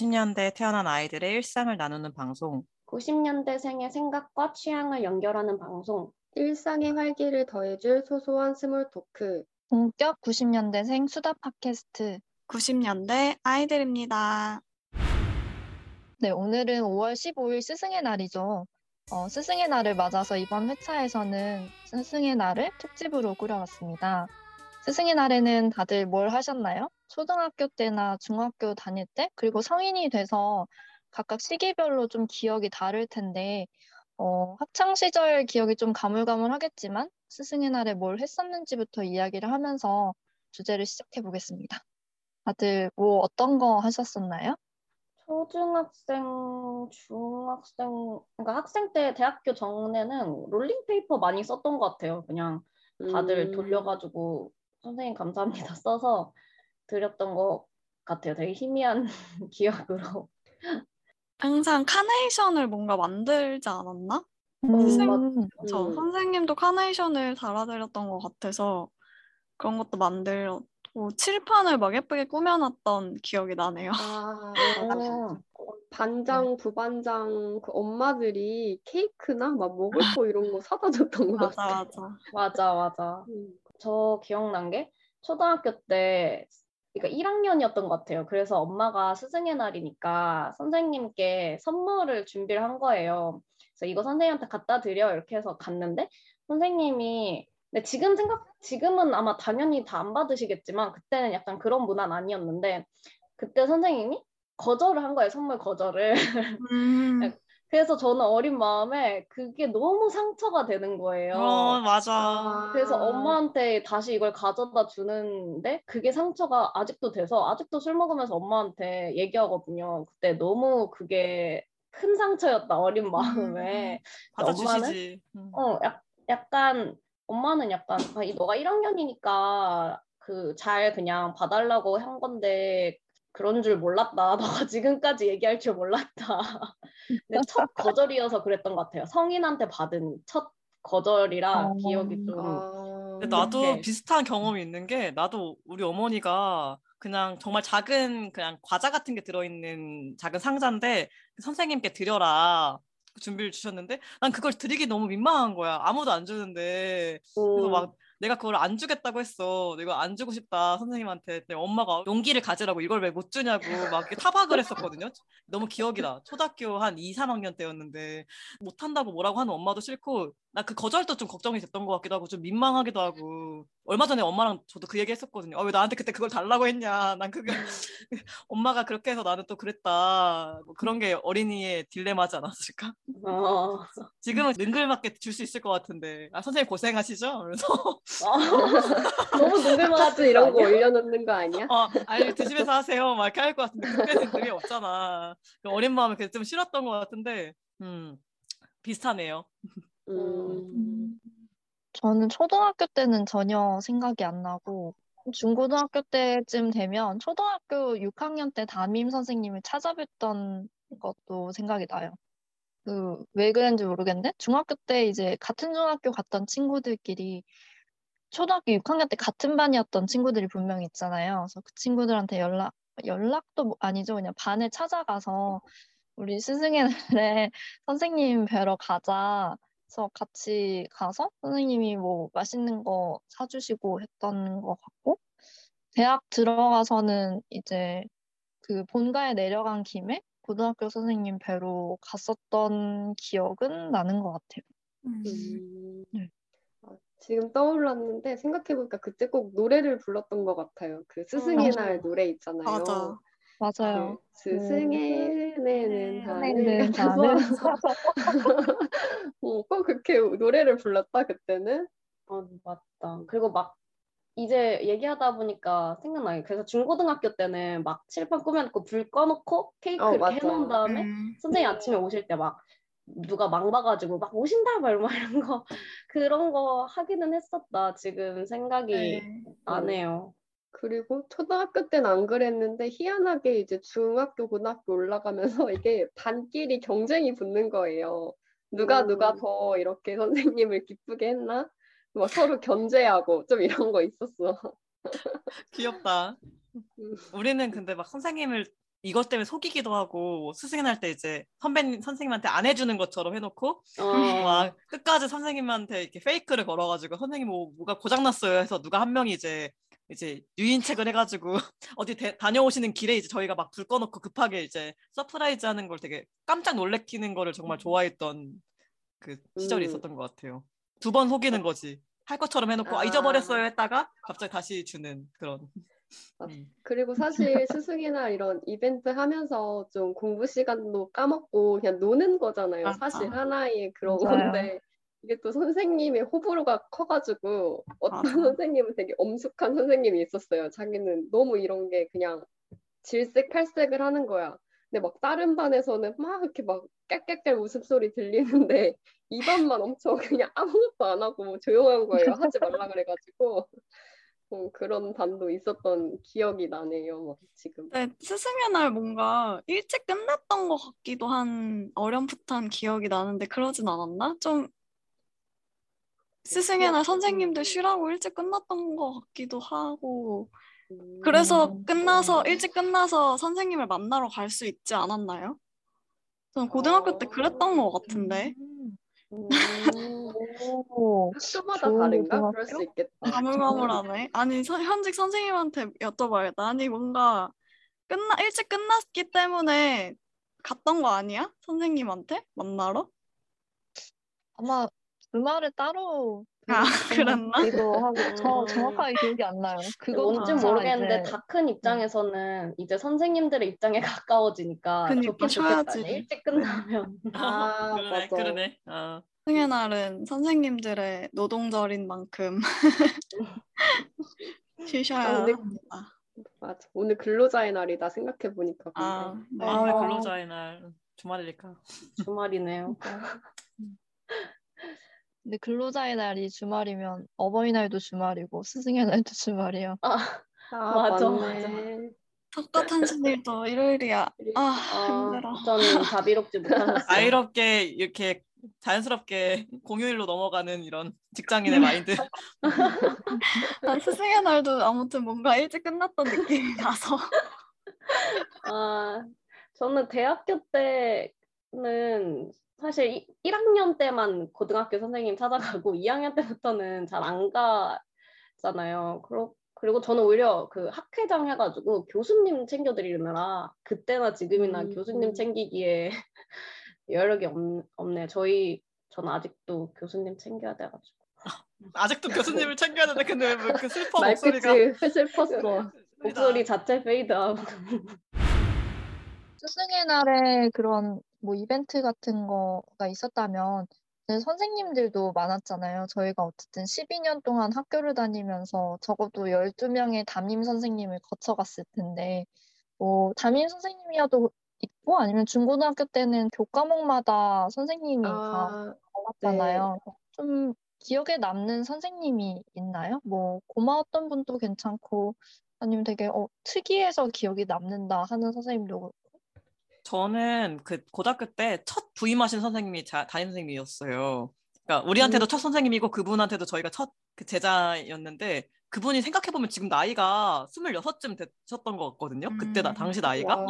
90년대에 태어난 아이들의 일상을 나누는 방송. 90년대생의 생각과 취향을 연결하는 방송. 일상의 활기를 더해줄 소소한 small talk. 본격 90년대생 수다 팟캐스트. 90년대 아이들입니다. 네, 오늘은 5월 15일 스승의 날이죠. 어, 스승의 날을 맞아서 이번 회차에서는 스승의 날을 특집으로 꾸려봤습니다. 스승의 날에는 다들 뭘 하셨나요? 초등학교 때나 중학교 다닐 때, 그리고 성인이 돼서 각각 시기별로 좀 기억이 다를 텐데, 어, 학창 시절 기억이 좀 가물가물하겠지만, 스승의 날에 뭘 했었는지부터 이야기를 하면서 주제를 시작해 보겠습니다. 다들 뭐 어떤 거 하셨었나요? 초중학생, 중학생, 그러니까 학생 때 대학교 전에는 롤링페이퍼 많이 썼던 것 같아요. 그냥 다들 음. 돌려가지고 선생님 감사합니다 써서 드렸던 것 같아요. 되게 희미한 기억으로. 항상 카네이션을 뭔가 만들지 않았나? 음, 저 음. 선생님도 카네이션을 달아드렸던 것 같아서 그런 것도 만들었고 칠판을 막 예쁘게 꾸며놨던 기억이 나네요. 아, 음, 반장, 부반장 그 엄마들이 케이크나 막 먹을 거 이런 거 사다 줬던 것 맞아 같아. 맞아. 맞아, 맞아. 음. 저 기억난 게 초등학교 때 그러니까 1학년이었던 것 같아요. 그래서 엄마가 스승의 날이니까 선생님께 선물을 준비를 한 거예요. 그래서 이거 선생님한테 갖다 드려 이렇게 해서 갔는데 선생님이 근데 지금 생각 지금은 아마 당연히 다 안 받으시겠지만 그때는 약간 그런 문화는 아니었는데 그때 선생님이 거절을 한 거예요. 선물 거절을. 음, 그래서 저는 어린 마음에 그게 너무 상처가 되는 거예요. 어, 맞아. 아. 그래서 엄마한테 다시 이걸 가져다 주는데 그게 상처가 아직도 돼서 아직도 술 먹으면서 엄마한테 얘기하거든요. 그때 너무 그게 큰 상처였다 어린 마음에. 받아주시지. 음. 어, 약, 약간 엄마는 약간 아, 이 너가 1학년이니까 그 잘 그냥 봐달라고 한 건데 그런 줄 몰랐다. 너가 지금까지 얘기할 줄 몰랐다. 근데 첫 거절이어서 그랬던 것 같아요. 성인한테 받은 첫 거절이라 어. 기억이 좀 아. 근데 나도 이렇게. 비슷한 경험이 있는 게 나도 우리 어머니가 그냥 정말 작은 그냥 과자 같은 게 들어있는 작은 상자인데 선생님께 드려라 준비를 주셨는데 난 그걸 드리기 너무 민망한 거야 아무도 안 주는데 그래서 음. 막 내가 그걸 안 주겠다고 했어. 내가 안 주고 싶다 선생님한테. 근데 엄마가 용기를 가지라고 이걸 왜 못 주냐고 막 타박을 했었거든요. 너무 기억이 나. 초등학교 한 2, 3학년 때였는데 못 한다고 뭐라고 하는 엄마도 싫고 나 그 거절도 좀 걱정이 됐던 것 같기도 하고 좀 민망하기도 하고 얼마 전에 엄마랑 저도 그 얘기 했었거든요. 아, 왜 나한테 그때 그걸 달라고 했냐. 난 그게 엄마가 그렇게 해서 나는 또 그랬다. 뭐 그런 게 어린이의 딜레마지 않았을까? 어, 지금은 능글맞게 줄 수 있을 것 같은데 아 선생님 고생하시죠? 그래서 너무 능글맞 카드 이런 거 올려놓는 거 아니야? 어 아니 드시면서 하세요 막 이렇게 할 것 같은데 그때는 그게 없잖아. 어린 마음에 그게 좀 싫었던 것 같은데 음 비슷하네요. 음. 저는 초등학교 때는 전혀 생각이 안 나고, 중고등학교 때쯤 되면 초등학교 6학년 때 담임 선생님을 찾아뵀던 것도 생각이 나요. 그, 왜 그랬는지 모르겠는데, 중학교 때 이제 같은 중학교 갔던 친구들끼리 초등학교 6학년 때 같은 반이었던 친구들이 분명히 있잖아요. 그래서 그 친구들한테 연락, 연락도 뭐- 아니죠. 그냥 반에 찾아가서 우리 스승의 날에 선생님 뵈러 가자. 그래서 같이 가서 선생님이 뭐 맛있는 거 사주시고 했던 것 같고, 대학 들어가서는 이제 그 본가에 내려간 김에 고등학교 선생님 뵈러 갔었던 기억은 나는 것 같아요. 음. 네. 아, 지금 떠올랐는데 생각해보니까 그때 꼭 노래를 불렀던 것 같아요. 그 스승의 맞아. 날 노래 있잖아요. 맞아. 맞아요. 그 스승의 내는 하늘은 하늘 하늘. 어, 꼭 그렇게 노래를 불렀다 그때는 어, 맞다. 그리고 막 이제 얘기하다 보니까 생각나요. 그래서 중고등학교 때는 막 칠판 꾸며놓고 불 꺼놓고 케이크 어, 이렇게. 해놓은 다음에 음, 선생님 아침에 오실 때 막 누가 망 봐가지고 막 오신다 막 이런 거 그런 거 하기는 했었다. 지금 생각이 네. 나네요. 그리고 초등학교 때는 안 그랬는데 희한하게 이제 중학교 고등학교 올라가면서 이게 반끼리 경쟁이 붙는 거예요. 누가 음. 누가 더 이렇게 선생님을 기쁘게 했나? 막 서로 견제하고 좀 이런 거 있었어. 귀엽다. 음. 우리는 근데 막 선생님을 이것 때문에 속이기도 하고 스승의 날 때 이제 선배님 선생님한테 안 해주는 것처럼 해놓고 어, 막 끝까지 선생님한테 이렇게 fake를 걸어가지고 선생님 뭐 뭐가 고장났어요 해서 누가 한 명이 이제 이제 유인책을 해가지고 어디 대- 다녀오시는 길에 이제 저희가 막 불 꺼놓고 급하게 이제 surprise 하는 걸 되게 깜짝 놀래키는 거를 정말 좋아했던 그 시절이 음. 있었던 것 같아요. 두 번 속이는 거지. 할 것처럼 해놓고 아, 아. 잊어버렸어요 했다가 갑자기 다시 주는 그런. 맞아. 음. 그리고 사실 스승의 날 이런 이벤트 하면서 좀 공부 시간도 까먹고 그냥 노는 거잖아요. 사실 하나의 그런 맞아요. 건데 이게 또 선생님의 호불호가 커가지고 어떤 맞아. 선생님은 되게 엄숙한 선생님이 있었어요. 자기는 너무 이런 게 그냥 질색팔색을 하는 거야. 근데 막 다른 반에서는 막 이렇게 막 깨깨깨 웃음소리 들리는데 이 반만 엄청 그냥 아무것도 안 하고 조용한 거예요. 하지 말라 그래가지고 어, 그런 반도 있었던 기억이 나네요. 막 지금. 네, 스승의 날 뭔가 일찍 끝났던 것 같기도 한 어렴풋한 기억이 나는데 그러진 않았나? 좀 스승의 날 선생님들 쉬라고 일찍 끝났던 것 같기도 하고 음, 그래서 끝나서 일찍 끝나서 선생님을 만나러 갈 수 있지 않았나요? 저는 고등학교 때 그랬던 것 같은데 음, 오, 학교마다 다른가? 그럴 수 있겠다. 가물가물하네. 아니 서- 현직 선생님한테 여쭤봐야겠다. 아니 뭔가 끝나 일찍 끝났기 때문에 갔던 거 아니야? 선생님한테 만나러? 아마 주말에 따로 아, 그랬나? 기도 하고 저 음. 정확하게 기억이 안 나요. 그거 뭔지 모르겠는데 다큰 입장에서는 이제 선생님들의 입장에 가까워지니까 그니까, 좋긴 좋겠다. 일찍 끝나면 아, 그러네, 맞아. 그러네. 어. 스승의 날은 선생님들의 노동절인 만큼 쉬셔야 아, 근데- 합니다. 맞아. 오늘 근로자의 날이다 생각해 보니까. 아, 네. 아, 아. 근로자의 날 주말이니까. 주말이네요. 근데 근로자의 날이 주말이면 어버이날도 주말이고 스승의 날도 주말이야. 아, 아, 맞아, 맞네. 덕가탄신일도 일요일이야. 아 아, 힘들어. 저는 자비롭지 못하셨어요. 아이럽게 이렇게 자연스럽게 공휴일로 넘어가는 이런 직장인의 마인드. 난 스승의 날도 아무튼 뭔가 일찍 끝났던 느낌이 나서. 아, 저는 대학교 때는 사실 이- 1학년 때만 고등학교 선생님 찾아가고 2학년 때부터는 잘 안 가잖아요. 그러, 그리고 저는 오히려 그 학회장 해가지고 교수님 챙겨드리느라 그때나 지금이나 음. 교수님 챙기기에 여력이 없, 없네요. 저희 저는 아직도 교수님 챙겨야 돼가지고. 아직도 교수님을 챙겨야 되는데 근데 왜그 슬퍼 목소리가 말끝이 슬펐어. 목소리 자체 페이드아웃. 스승의 날에 그런 뭐 이벤트 같은 거가 있었다면 네, 선생님들도 많았잖아요. 저희가 어쨌든 12년 동안 학교를 다니면서 적어도 12명의 담임 선생님을 거쳐갔을 텐데 뭐 담임 선생님이어도 있고 아니면 중고등학교 때는 교과목마다 선생님이 다 아, 달랐잖아요. 좀 기억에 남는 선생님이 있나요? 뭐 고마웠던 분도 괜찮고 아니면 되게 어, 특이해서 기억이 남는다 하는 선생님도 저는 그 고등학교 때 첫 부임하신 선생님이 자, 담임 선생님이었어요. 그러니까 우리한테도 첫 선생님이고 그분한테도 저희가 첫 그 제자였는데 그분이 생각해 보면 지금 나이가 26쯤 되셨던 것 같거든요. 그때 나 음. 당시 나이가. 와.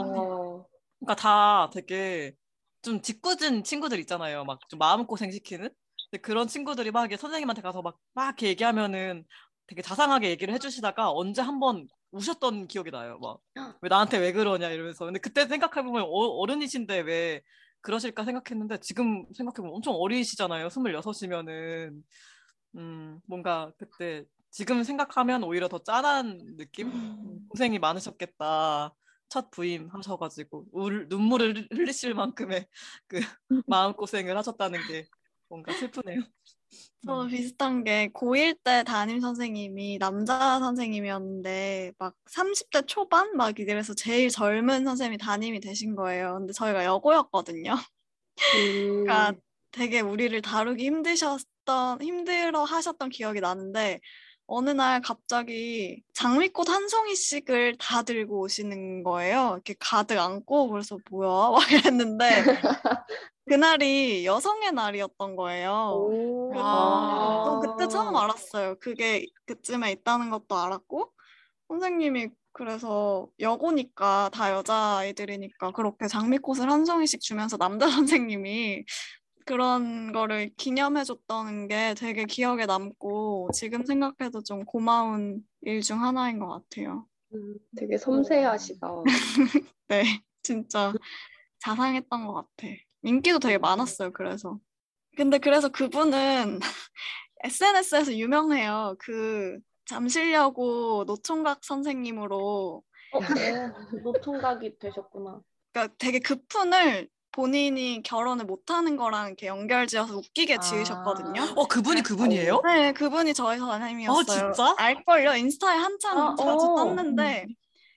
그러니까 다 되게 좀 짓궂은 친구들 있잖아요. 막 좀 마음고생 시키는. 그런 친구들이 막 선생님한테 가서 막, 막 얘기하면은 되게 자상하게 얘기를 해주시다가 언제 한번 우셨던 기억이 나요. 막, 왜 나한테 왜 그러냐 이러면서. 근데 그때 생각해 보면 어, 어른이신데 왜 그러실까 생각했는데 지금 생각해 보면 엄청 어리시잖아요. 26이면은. 음, 뭔가 그때 지금 생각하면 오히려 더 짠한 느낌? 음, 고생이 많으셨겠다. 첫 부임 하셔가지고 울, 눈물을 흘리실 만큼의 그 마음 고생을 하셨다는 게 뭔가 슬프네요. 저도 음. 비슷한 게 고1 때 담임 선생님이 남자 선생님이었는데 막 30대 초반 막 이래서 제일 젊은 선생님이 담임이 되신 거예요. 근데 저희가 여고였거든요. 음, 그러니까 되게 우리를 다루기 힘드셨던 힘들어 하셨던 기억이 나는데 어느 날 갑자기 장미꽃 한 송이씩을 다 들고 오시는 거예요. 이렇게 가득 안고 그래서 뭐야 막 이랬는데 그날이 여성의 날이었던 거예요. 오. 아, 저 아. 그때 처음 알았어요. 그게 그쯤에 있다는 것도 알았고 선생님이 그래서 여고니까 다 여자아이들이니까 그렇게 장미꽃을 한 송이씩 주면서 남자 선생님이 그런 거를 기념해줬다는 게 되게 기억에 남고 지금 생각해도 좀 고마운 일 중 하나인 것 같아요. 음, 되게 섬세하시다. 네, 진짜 자상했던 것 같아. 인기도 되게 많았어요, 그래서. 근데 그래서 그분은 SNS에서 유명해요. 그 잠실여고 노총각 선생님으로 어, 어, 노총각이 되셨구나. 그러니까 되게 그 푼을 본인이 결혼을 못하는 거랑 이렇게 연결지어서 웃기게 아. 지으셨거든요. 어 그분이 그분이에요? 네, 그분이 저희 선생님이었어요. 어, 진짜? 알걸요? 인스타에 한참 아, 자주 어. 떴는데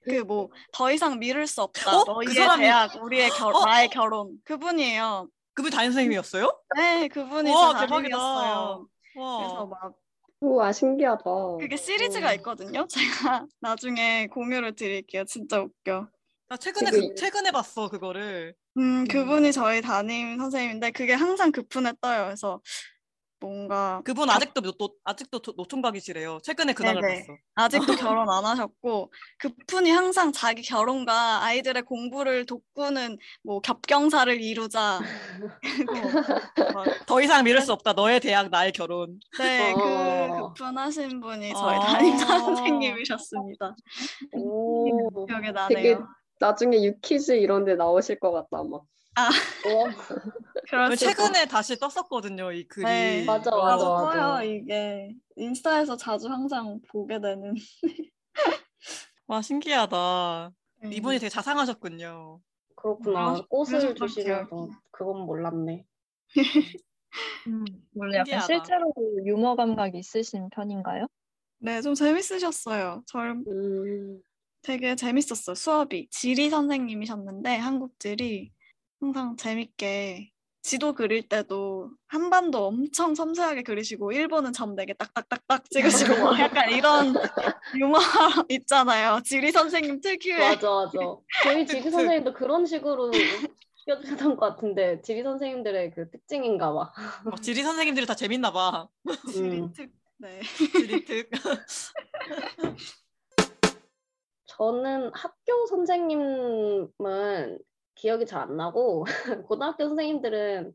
그 뭐 더 이상 미룰 수 없다. 어? 너희의 그 사람이- 대학, 우리의 결, 어? 나의 결혼. 그분이에요. 그분 담임 선생님이었어요? 네, 그분이 와, 제 대박이다. 담임이었어요. 그래서 와. 막 우와 신기하다. 그게 시리즈가 어. 있거든요. 제가 나중에 공유를 드릴게요. 진짜 웃겨. 나 최근에 되게- 그, 최근에 봤어 그거를. 음, 그분이 저희 담임 선생님인데 그게 항상 그 폰에 떠요. 그래서 뭔가 그분 아직도 노, 노- 아직도 도- 노총각이시래요. 최근에 근황을 네네. 봤어. 아직도 결혼 안 하셨고 그 푼이 항상 자기 결혼과 아이들의 공부를 돕고는 뭐 겹경사를 이루자 막, 더 이상 미룰 수 없다. 너의 대학 나의 결혼. 네, 어. 그, 그푼 하신 분이 저희 어. 담임사 선생님이셨습니다. 오. 기억에 되게 나네요. 나중에 유퀴즈 이런 데 나오실 것 같다 아마. 어, 그럴 수도. 최근에 다시 떴었거든요 이 글이. 네, 맞아, 맞아, 맞아. 떠요, 이게. 인스타에서 자주 항상 보게 되는. 와 신기하다. 네. 이분이 되게 자상하셨군요. 그렇구나. 그러셨- 꽃을 주시면서. 그건 몰랐네. 원래 약간 신기하다. 실제로 유머 감각이 있으신 편인가요? 네, 좀 재밌으셨어요. 절 음. 되게 재밌었어요. 수업이. 지리 선생님이셨는데, 한국 지리. 항상 재밌게 지도 그릴 때도 한반도 엄청 섬세하게 그리시고, 일본은 점 4개 딱딱딱딱 찍으시고, 막 약간 이런 유머 있잖아요. 지리 선생님 특유의. 맞아, 맞아. 저희 지리 선생님도 그런 식으로 웃겨주셨던 것 같은데 지리 선생님들의 그 특징인가 봐. 막 지리 선생님들이 다 재밌나 봐. 지리 음. 특. 네. 지리 특. 저는 학교 선생님은 기억이 잘 안 나고 고등학교 선생님들은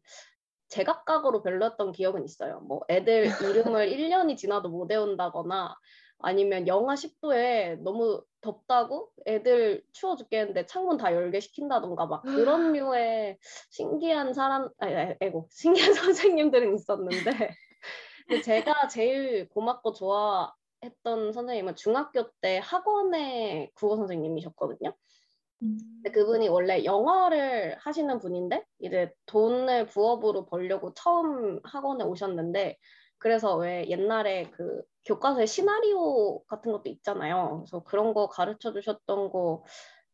제각각으로 별로였던 기억은 있어요. 뭐 애들 이름을 1년이 지나도 못 외운다거나 아니면 영하 10도에 너무 덥다고 애들 추워 죽겠는데 창문 다 열게 시킨다던가 막 그런 류의 신기한 사람 아니 아이고 신기한 선생님들은 있었는데 제가 제일 고맙고 좋아했던 선생님은 중학교 때 학원의 국어 선생님이셨거든요. 근데 그분이 원래 영어를 하시는 분인데 이제 돈을 부업으로 벌려고 처음 학원에 오셨는데 그래서 왜 옛날에 그 교과서에 시나리오 같은 것도 있잖아요. 그래서 그런 거 가르쳐 주셨던 거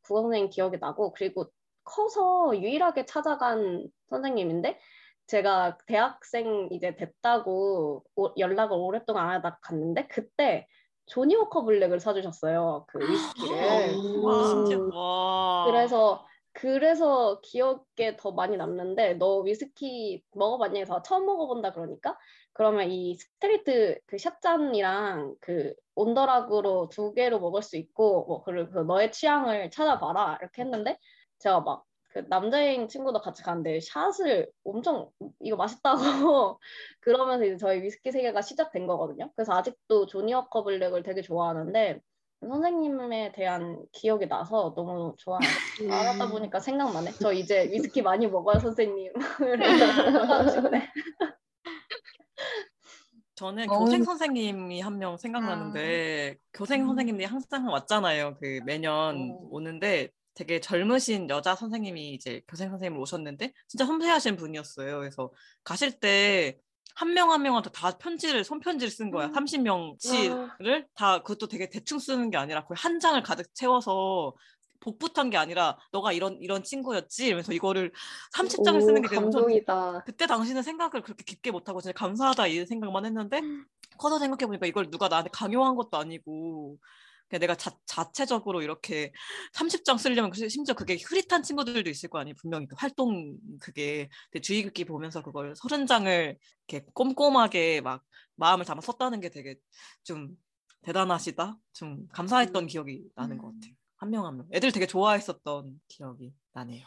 국어 선생님 기억이 나고 그리고 커서 유일하게 찾아간 선생님인데 제가 대학생 이제 됐다고 오- 연락을 오랫동안 안 하다 갔는데 그때 조니 워커 블랙을 사주셨어요. 그 위스키를. 와, 진짜. 음. 와. 그래서 그래서 기억에 더 많이 남는데 너 위스키 먹어봤냐 해서 처음 먹어본다 그러니까 그러면 이 straight 그 shot잔이랑 그 on the rock으로 두 개로 먹을 수 있고 뭐 그리고 그 너의 취향을 찾아봐라 이렇게 했는데 제가 막 그 남자인 친구도 같이 갔는데 shot을 엄청 이거 맛있다고 그러면서 이제 저희 위스키 세계가 시작된 거거든요. 그래서 아직도 조니 워커 블랙을 되게 좋아하는데 선생님에 대한 기억이 나서 너무 좋아요. 말하다 보니까 생각나네. 저 이제 위스키 많이 먹어요, 선생님. 저는 어. 교생 선생님이 한 명 생각나는데 교생 음. 선생님들이 항상 왔잖아요. 그 매년 어. 오는데 되게 젊으신 여자 선생님이 이제 교생 선생님을 오셨는데 진짜 섬세하신 분이었어요. 그래서 가실 때 한명한 명한테 다 편지를 손편지를 쓴 거야. 30명치를 다 그것도 되게 대충 쓰는 게 아니라 거의 한 장을 가득 채워서 복붙한 게 아니라 너가 이런 이런 친구였지 이러면서 이거를 30장을 쓰는 게 감동이다. 그때 당시는 생각을 그렇게 깊게 못 하고 진짜 감사하다 이 생각만 했는데 커서 생각해 보니까 이걸 누가 나한테 강요한 것도 아니고 내가 자, 자체적으로 이렇게 30장 쓰려면 그- 심지어 그게 흐릿한 친구들도 있을 거 아니에요 분명히 그 활동 그게 주의 깊게 보면서 그걸 30장을 이렇게 꼼꼼하게 막 마음을 담아 썼다는 게 되게 좀 대단하시다. 좀 감사했던 기억이 나는 것 같아요. 한 명 한 명. 애들 되게 좋아했었던 기억이 나네요.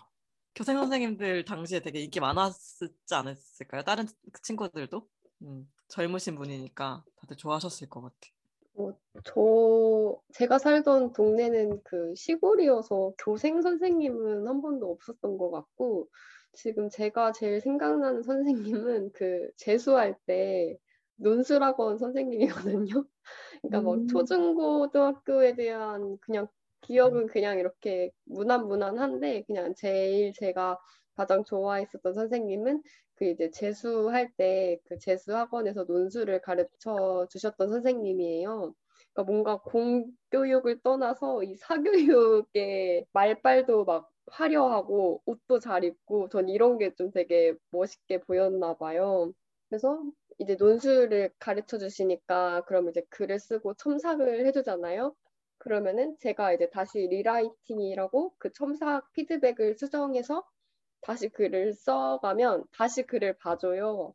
교생 선생님들 당시에 되게 인기 많았지 않았을까요? 다른 친구들도 음, 젊으신 분이니까 다들 좋아하셨을 것 같아요. 어, 저 제가 살던 동네는 그 시골이어서 교생 선생님은 한 번도 없었던 것 같고 지금 제가 제일 생각나는 선생님은 그 재수할 때 논술학원 선생님이거든요. 그러니까 뭐 음. 초중고등학교에 대한 그냥 기억은 그냥 이렇게 무난무난한데 그냥 제일 제가 가장 좋아했었던 선생님은 그 이제 재수할 때 그 재수 학원에서 논술을 가르쳐 주셨던 선생님이에요. 그러니까 뭔가 공교육을 떠나서 이 사교육의 말빨도 막 화려하고 옷도 잘 입고 전 이런 게 좀 되게 멋있게 보였나 봐요. 그래서 이제 논술을 가르쳐 주시니까 그럼 이제 글을 쓰고 첨삭을 해주잖아요. 그러면은 제가 이제 다시 리라이팅이라고 그 첨삭 피드백을 수정해서 다시 글을 써가면 다시 글을 봐줘요.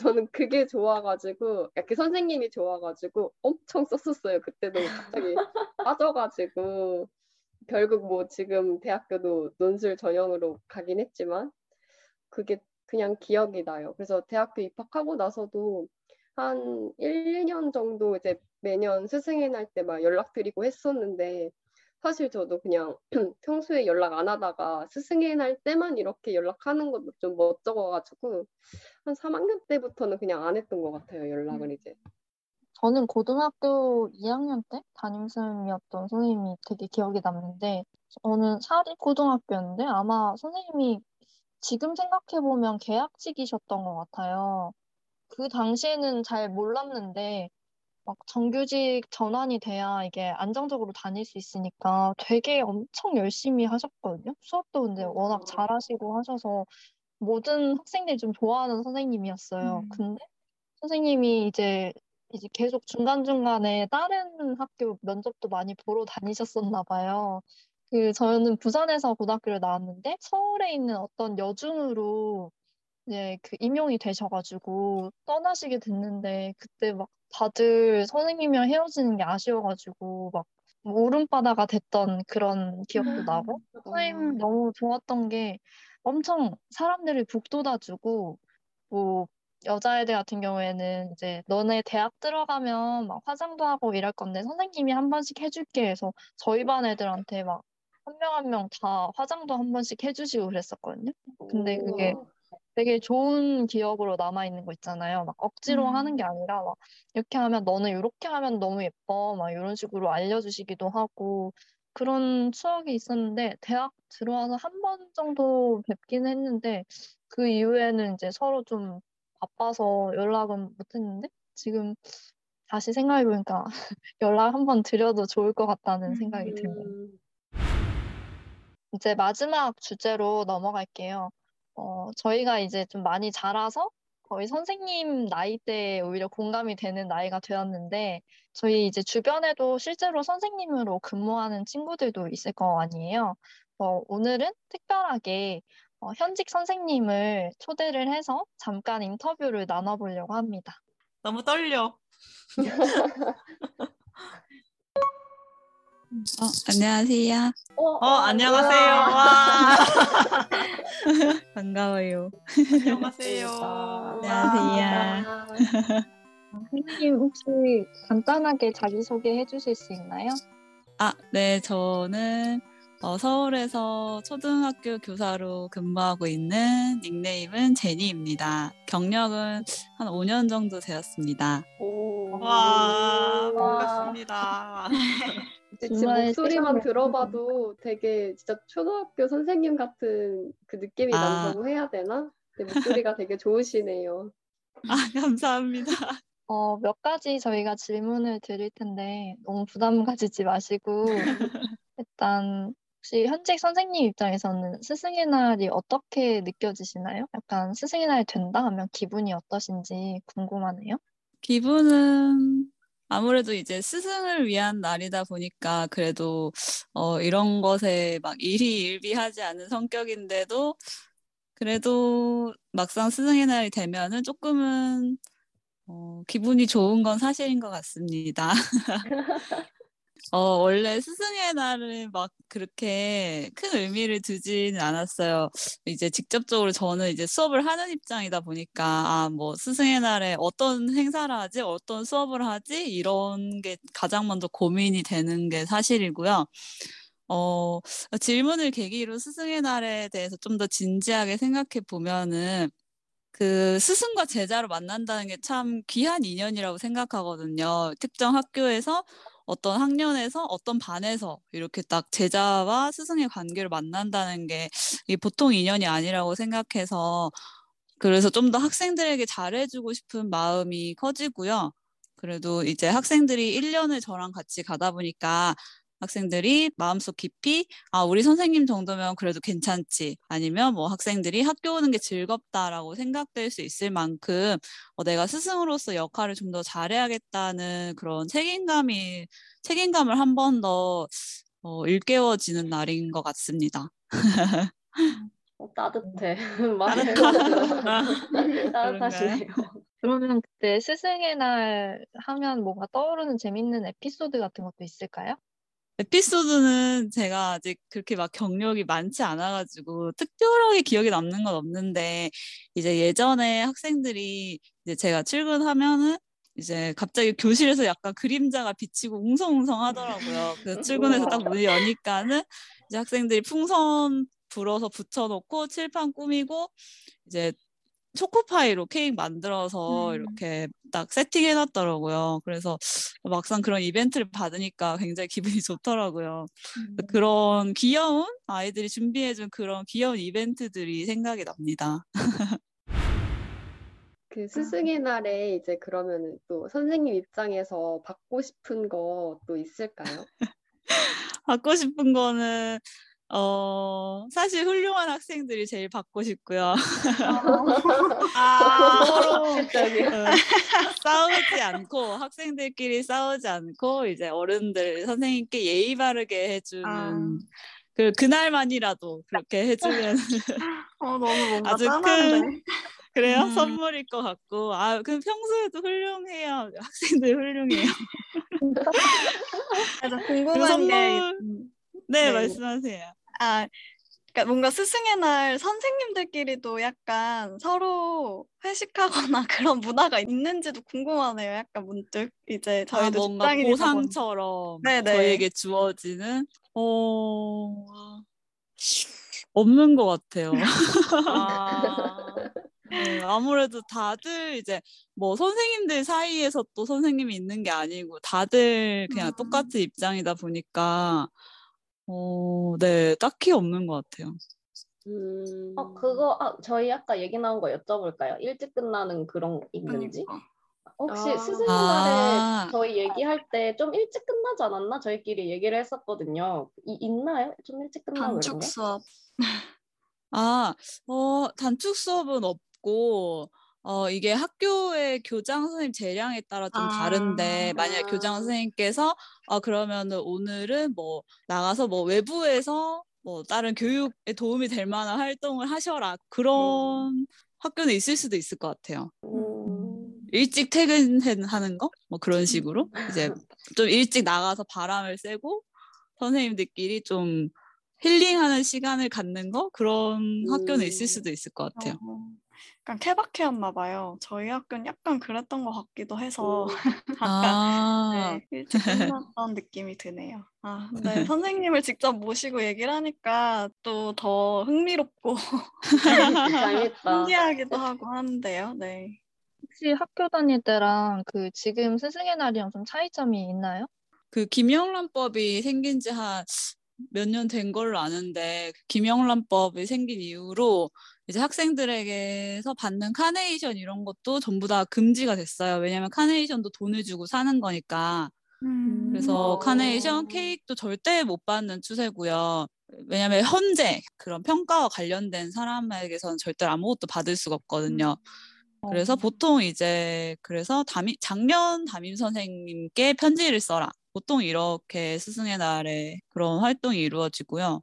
저는 그게 좋아가지고 그 선생님이 좋아가지고 엄청 썼었어요. 그때도 갑자기 빠져가지고 결국 뭐 지금 대학교도 논술 전형으로 가긴 했지만 그게 그냥 기억이 나요. 그래서 대학교 입학하고 나서도 한 1, 2년 정도 이제 매년 스승의 날 때 막 연락드리고 했었는데 사실 저도 그냥 평소에 연락 안 하다가 스승의 날 때만 이렇게 연락하는 것도 좀 멋쩍어가지고 한 3학년 때부터는 그냥 안 했던 것 같아요. 연락을 이제. 저는 고등학교 2학년 때 담임쌤이었던 선생님이 되게 기억에 남는데 저는 사립고등학교였는데 아마 선생님이 지금 생각해보면 계약직이셨던 것 같아요. 그 당시에는 잘 몰랐는데 막 정규직 전환이 돼야 이게 안정적으로 다닐 수 있으니까 되게 엄청 열심히 하셨거든요. 수업도 근데 워낙 잘하시고 하셔서 모든 학생들이 좀 좋아하는 선생님이었어요. 음. 근데 선생님이 이제 이제 계속 중간중간에 다른 학교 면접도 많이 보러 다니셨었나 봐요. 그 저는 부산에서 고등학교를 나왔는데 서울에 있는 어떤 여중으로 이제 그 임용이 되셔가지고 떠나시게 됐는데 그때 막 다들 선생님이랑 헤어지는 게 아쉬워가지고 막 울음바다가 됐던 그런 기억도 나고 선생님 너무 좋았던 게 엄청 사람들을 북돋아주고 뭐 여자애들 같은 경우에는 이제 너네 대학 들어가면 막 화장도 하고 이럴 건데 선생님이 한 번씩 해줄게 해서 저희 반 애들한테 막 한 명 한 명 다 화장도 한 번씩 해주시고 그랬었거든요. 근데 그게 되게 좋은 기억으로 남아있는 거 있잖아요. 막 억지로 음. 하는 게 아니라 막 이렇게 하면 너는 이렇게 하면 너무 예뻐. 막 이런 식으로 알려주시기도 하고 그런 추억이 있었는데 대학 들어와서 한 번 정도 뵙긴 했는데 그 이후에는 이제 서로 좀 바빠서 연락은 못 했는데 지금 다시 생각해보니까 연락 한 번 드려도 좋을 것 같다는 생각이 드네요. 음, 이제 마지막 주제로 넘어갈게요. 어, 저희가 이제 좀 많이 자라서 거의 선생님 나이대에 오히려 공감이 되는 나이가 되었는데, 저희 이제 주변에도 실제로 선생님으로 근무하는 친구들도 있을 거 아니에요. 어, 오늘은 특별하게 어, 현직 선생님을 초대를 해서 잠깐 인터뷰를 나눠보려고 합니다. 너무 떨려. 어, 안녕하세요. 어, 안녕하세요. 와. 반가워요. 안녕하세요. 안녕하세요. 선생님 혹시 간단하게 자기소개 해주실 수 있나요? 아, 네, 저는 어, 서울에서 초등학교 교사로 근무하고 있는 닉네임은 제니입니다. 경력은 한 5년 정도 되었습니다. 오. 와, 반갑습니다. 지금 목소리만 들어봐도 되게 진짜 초등학교 선생님 같은 그 느낌이 아. 난다고 해야 되나? 근데 목소리가 되게 좋으시네요. 아, 감사합니다. 어, 몇 가지 저희가 질문을 드릴 텐데 너무 부담 가지지 마시고 일단 혹시 현직 선생님 입장에서는 스승의 날이 어떻게 느껴지시나요? 약간 스승의 날이 된다 하면 기분이 어떠신지 궁금하네요. 기분은 아무래도 이제 스승을 위한 날이다 보니까 그래도 어, 이런 것에 막 일희일비하지 않은 성격인데도 그래도 막상 스승의 날이 되면은 조금은 어, 기분이 좋은 건 사실인 것 같습니다. 어, 원래 스승의 날을 막 그렇게 큰 의미를 두지는 않았어요. 이제 직접적으로 저는 이제 수업을 하는 입장이다 보니까, 아, 뭐, 스승의 날에 어떤 행사를 하지, 어떤 수업을 하지, 이런 게 가장 먼저 고민이 되는 게 사실이고요. 어, 질문을 계기로 스승의 날에 대해서 좀 더 진지하게 생각해 보면은, 그 스승과 제자로 만난다는 게 참 귀한 인연이라고 생각하거든요. 특정 학교에서 어떤 학년에서 어떤 반에서 이렇게 딱 제자와 스승의 관계를 만난다는 게 보통 인연이 아니라고 생각해서 그래서 좀 더 학생들에게 잘해주고 싶은 마음이 커지고요. 그래도 이제 학생들이 1년을 저랑 같이 가다 보니까 학생들이 마음속 깊이 아 우리 선생님 정도면 그래도 괜찮지 아니면 뭐 학생들이 학교 오는 게 즐겁다라고 생각될 수 있을 만큼 어, 내가 스승으로서 역할을 좀 더 잘해야겠다는 그런 책임감이 책임감을 한 번 더 어, 일깨워지는 날인 것 같습니다. 어, 따뜻해. 따뜻하시네요. 그러면 그때 스승의 날 하면 뭔가 떠오르는 재밌는 에피소드 같은 것도 있을까요? 에피소드는 제가 아직 그렇게 막 경력이 많지 않아가지고 특별하게 기억에 남는 건 없는데 이제 예전에 학생들이 이제 제가 출근하면은 이제 갑자기 교실에서 약간 그림자가 비치고 웅성웅성 하더라고요. 그래서 출근해서 딱 문이 여니까는 이제 학생들이 풍선 불어서 붙여놓고 칠판 꾸미고 이제 초코파이로 케이크 만들어서 음. 이렇게 딱 세팅해 놨더라고요. 그래서 막상 그런 이벤트를 받으니까 굉장히 기분이 좋더라고요. 음. 그런 귀여운 아이들이 준비해 준 그런 귀여운 이벤트들이 생각이 납니다. 그 스승의 날에 이제 그러면 또 선생님 입장에서 받고 싶은 거 또 있을까요? 받고 싶은 거는 어, 사실 훌륭한 학생들이 제일 받고 싶고요. 아, 서로 어, 싸우지 않고 학생들끼리 싸우지 않고 이제 어른들 선생님께 예의 바르게 해주는 아. 그 그날만이라도 그렇게 해주면 어, 아주 짠한데. 큰 그래요? 음. 선물일 것 같고 아 그럼 평소에도 훌륭해요 학생들 훌륭해요. 그래서 궁금한 선물... 게 네, 네 말씀하세요. 아, 그러니까 뭔가 스승의 날 선생님들끼리도 약간 서로 회식하거나 그런 문화가 있는지도 궁금하네요. 약간 문득 이제 아, 저희도 뭔가 보상처럼 저에게 주어지는 어 없는 것 같아요. 아, 네, 아무래도 다들 이제 뭐 선생님들 사이에서 또 선생님이 있는 게 아니고 다들 그냥 음. 똑같은 입장이다 보니까 어, 네, 딱히 없는 것 같아요. 음... 어, 그거, 아, 저희 아까 얘기 나온 거 여쭤볼까요? 일찍 끝나는 그런 있는지? 그러니까. 혹시 아... 스승의 날에 아... 저희 얘기할 때 좀 일찍 끝나지 않았나? 저희끼리 얘기를 했었거든요. 이, 있나요? 좀 일찍 끝나는 단축 수업. 아, 어, 단축 수업은 없고, 어, 이게 학교의 교장 선생님 재량에 따라 좀 아, 다른데, 만약 교장 선생님께서, 어, 그러면은 오늘은 뭐, 나가서 뭐 외부에서 뭐 다른 교육에 도움이 될 만한 활동을 하셔라. 그런 음. 학교는 있을 수도 있을 것 같아요. 음. 일찍 퇴근하는 거? 뭐 그런 식으로. 이제 좀 일찍 나가서 바람을 쐬고, 선생님들끼리 좀 힐링하는 시간을 갖는 거? 그런 학교는 있을 음. 수도 있을 것 같아요. 어. 약간 케바케였나 봐요. 저희 학교는 약간 그랬던 것 같기도 해서 약간 아. 네, 일찍 끝났던 느낌이 드네요. 아, 네, 선생님을 직접 모시고 얘기를 하니까 또 더 흥미롭고 신기하기도 하고 하는데요. 네. 혹시 학교 다닐 때랑 그 지금 스승의 날이랑 좀 차이점이 있나요? 그 김영란법이 생긴 지 한 몇 년 된 걸로 아는데 그 김영란법이 생긴 이후로 이제 학생들에게서 받는 카네이션 이런 것도 전부 다 금지가 됐어요. 왜냐면 카네이션도 돈을 주고 사는 거니까. 음. 그래서 카네이션, 케이크도 절대 못 받는 추세고요. 왜냐면 현재 그런 평가와 관련된 사람에게서는 절대 아무것도 받을 수가 없거든요. 그래서 어. 보통 이제 그래서 담임 작년 담임 선생님께 편지를 써라. 보통 이렇게 스승의 날에 그런 활동이 이루어지고요.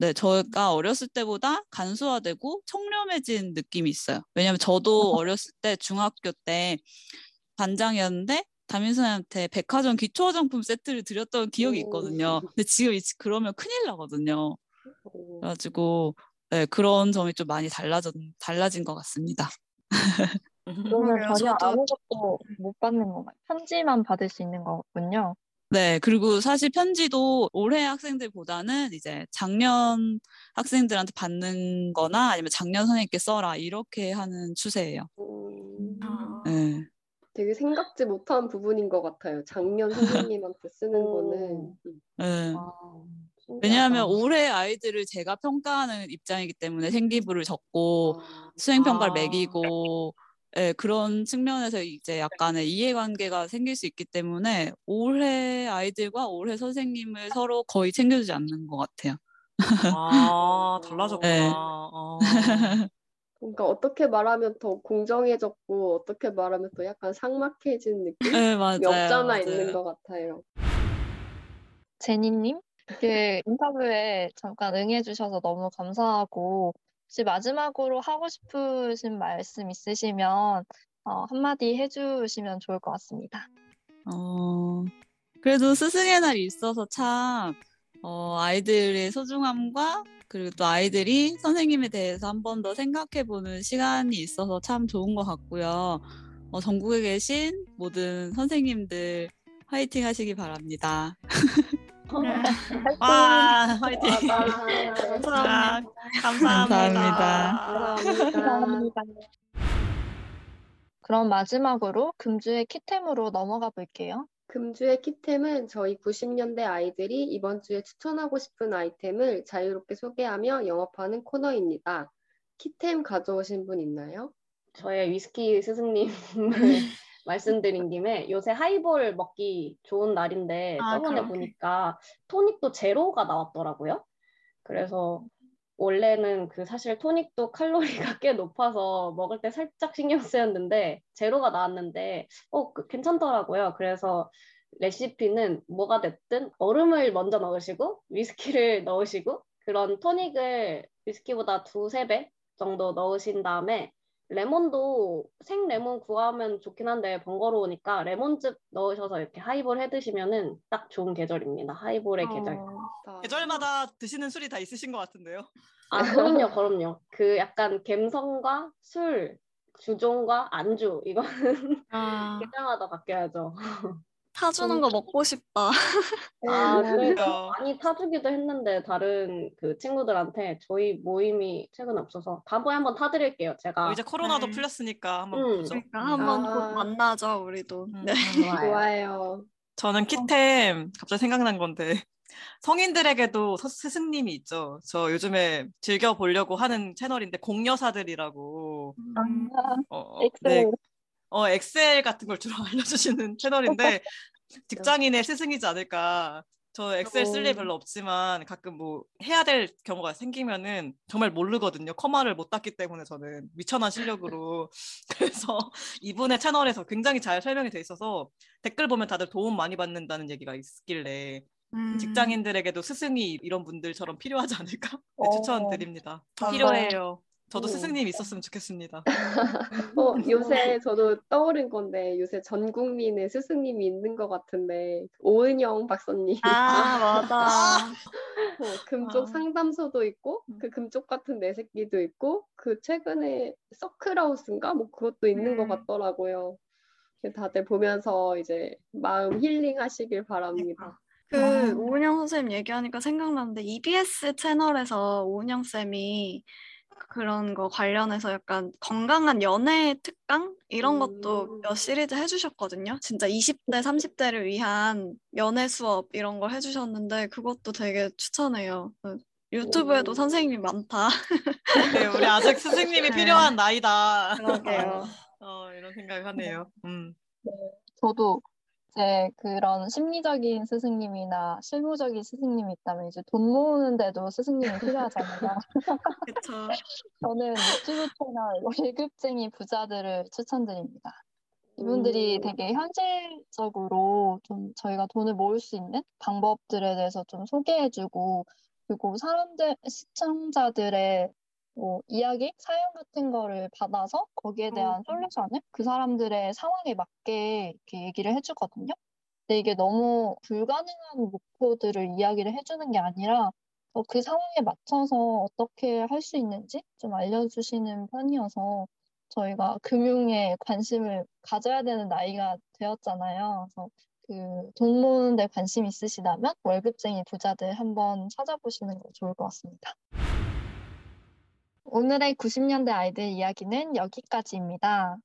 네, 저희가 어렸을 때보다 간소화되고 청렴해진 느낌이 있어요. 왜냐면 저도 어렸을 때 중학교 때 반장이었는데 담임 선생님한테 백화점 기초 화장품 세트를 드렸던 기억이 있거든요. 근데 지금 이- 그러면 큰일 나거든요. 오. 그래가지고 네, 그런 점이 좀 많이 달라진 달라진 것 같습니다. 그러면. 전혀 아무것도 못 받는 건가요? 편지만 받을 수 있는 거군요. 네, 그리고 사실 편지도 올해 학생들보다는 이제 작년 학생들한테 받는 거나 아니면 작년 선생님께 써라 이렇게 하는 추세예요. 음, 아, 네. 되게 생각지 못한 부분인 것 같아요. 작년 선생님한테 쓰는 오. 거는 음. 네. 아. 왜냐하면 올해 아이들을 제가 평가하는 입장이기 때문에 생기부를 적고 아, 수행 평가를 아. 매기고 예, 그런 측면에서 이제 약간의 이해관계가 생길 수 있기 때문에 올해 아이들과 올해 선생님을 서로 거의 챙겨주지 않는 것 같아요. 아, 달라졌구나. 네. 어. 그러니까 어떻게 말하면 더 공정해졌고 어떻게 말하면 또 약간 삭막해진 느낌? 네, 맞아요. 없잖아 있는 맞아요. 것 같아요. 제니님, 그 인터뷰에 잠깐 응해주셔서 너무 감사하고, 혹시 마지막으로 하고 싶으신 말씀 있으시면 어, 한마디 해주시면 좋을 것 같습니다. 어, 그래도 스승의 날이 있어서 참, 어, 아이들의 소중함과 그리고 또 아이들이 선생님에 대해서 한 번 더 생각해보는 시간이 있어서 참 좋은 것 같고요. 어, 전국에 계신 모든 선생님들 화이팅 하시기 바랍니다. 와, 화이팅. 감사합니다. 감사합니다. 감사합니다. 그럼 마지막으로 금주의 키템으로 넘어가 볼게요. 금주의 키템은 저희 90년대 아이들이 이번 주에 추천하고 싶은 아이템을 자유롭게 소개하며 영업하는 코너입니다. 키템 가져오신 분 있나요? 저의 위스키 스승님 말씀드린 김에 요새 하이볼 먹기 좋은 날인데 아, 저번에 그러게. 보니까 토닉도 제로가 나왔더라고요. 그래서 원래는 그 사실 토닉도 칼로리가 꽤 높아서 먹을 때 살짝 신경 쓰였는데 제로가 나왔는데 어 그- 괜찮더라고요. 그래서 레시피는 뭐가 됐든 얼음을 먼저 넣으시고 위스키를 넣으시고 그런 토닉을 위스키보다 두세 배 정도 넣으신 다음에 레몬도 생 레몬 구하면 좋긴 한데 번거로우니까 레몬즙 넣으셔서 이렇게 하이볼 해 드시면은 딱 좋은 계절입니다. 하이볼의 계절. 어, 계절마다 드시는 술이 다 있으신 것 같은데요. 아 그럼요, 그럼요. 그 약간 갬성과 술, 주종과 안주 이거는 아, 계절마다 바뀌어야죠. 타주는 거 먹고 싶다. 아 그러니까. 많이 타주기도 했는데 다른 그 친구들한테 저희 모임이 최근에 없어서 다음번에 한번 타드릴게요. 제가. 어, 이제 코로나도 네. 풀렸으니까 한번 음. 보죠. 그러니까 음. 한번 아. 곧 만나죠, 우리도. 음, 네. 좋아요. 저는 키템 갑자기 생각난 건데 성인들에게도 서- 스승님이 있죠. 저 요즘에 즐겨 보려고 하는 채널인데 공여사들이라고 음, 어, 어, 엑셀. 네, 어, 엑셀 같은 걸 주로 알려주시는 채널인데 직장인의 스승이지 않을까. 저 엑셀 쓸일 어. 별로 없지만 가끔 뭐 해야 될 경우가 생기면은 정말 모르거든요. 커마를 못 땄기 때문에 저는 미천한 실력으로. 그래서 이분의 채널에서 굉장히 잘 설명이 돼 있어서 댓글 보면 다들 도움 많이 받는다는 얘기가 있길래 음, 직장인들에게도 스승이 이런 분들처럼 필요하지 않을까? 네, 어. 추천드립니다. 맞아요. 필요해요. 저도 오. 스승님 있었으면 좋겠습니다. 어, 요새 저도 떠오른 건데 요새 전 국민에 스승님이 있는 것 같은데 오은영 박사님 아, 맞아. 어, 금쪽 아. 상담소도 있고 그 금쪽 같은 내 새끼도 있고 그 최근에 서클하우스인가 뭐 그것도 있는 것 음. 같더라고요. 다들 보면서 이제 마음 힐링하시길 바랍니다. 그 아. 오은영 선생님 얘기하니까 생각났는데 EBS 채널에서 오은영 쌤이 그런 거 관련해서 약간 건강한 연애 특강 이런 것도 음. 몇 시리즈 해주셨거든요. 진짜 20대, 30대를 위한 연애 수업 이런 걸 해주셨는데 그것도 되게 추천해요. 그 유튜브에도 오. 선생님이 많다. 네, 우리 아직 스승님이 네. 필요한 나이다. 그러게요. 어, 이런 생각을 하네요. 음. 저도 이제 그런 심리적인 스승님이나 실무적인 스승님이 있다면 이제 돈 모으는데도 스승님이 필요하잖아요. 그쵸. 저는 유튜브 채널 월급쟁이 부자들을 추천드립니다. 이분들이 음. 되게 현실적으로 좀 저희가 돈을 모을 수 있는 방법들에 대해서 좀 소개해주고 그리고 사람들, 시청자들의 뭐 이야기, 사연 같은 거를 받아서 거기에 대한 솔루션을 그 사람들의 상황에 맞게 이렇게 얘기를 해주거든요. 근데 이게 너무 불가능한 목표들을 이야기를 해주는 게 아니라 어, 그 상황에 맞춰서 어떻게 할 수 있는지 좀 알려주시는 편이어서 저희가 금융에 관심을 가져야 되는 나이가 되었잖아요. 그래서 그 돈 모으는 데 관심 있으시다면 월급쟁이 부자들 한번 찾아보시는 거 좋을 것 같습니다. 오늘의 90년대 아이들 이야기는 여기까지입니다.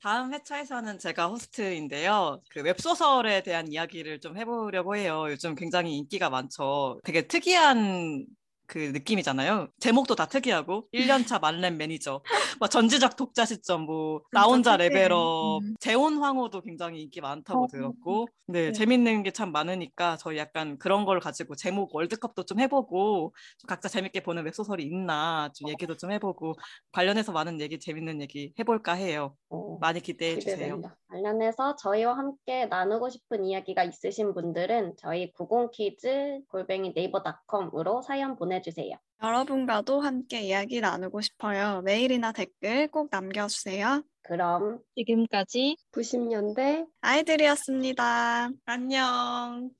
다음 회차에서는 제가 호스트인데요. 그 웹소설에 대한 이야기를 좀 해보려고 해요. 요즘 굉장히 인기가 많죠. 되게 특이한 그 느낌이잖아요. 제목도 다 특이하고 1년차 만렙 매니저, 뭐 전지적 독자 시점, 뭐 나 혼자. 레벨업, 음. 재혼 황후도 굉장히 인기 많다고 어, 들었고, 네, 네. 재밌는 게 참 많으니까 저희 약간 그런 걸 가지고 제목 월드컵도 좀 해보고 좀 각자 재밌게 보는 웹 소설이 있나 좀 얘기도 좀 해보고 관련해서 많은 얘기 재밌는 얘기 해볼까 해요. 어, 많이 기대해 주세요. 기대된다. 관련해서 저희와 함께 나누고 싶은 이야기가 있으신 분들은 저희 90kids 골뱅이 네이버닷컴으로 사연 보내주세요. 여러분과도 함께 이야기 나누고 싶어요. 메일이나 댓글 꼭 남겨주세요. 그럼 지금까지 90년대 아이들이었습니다. 안녕.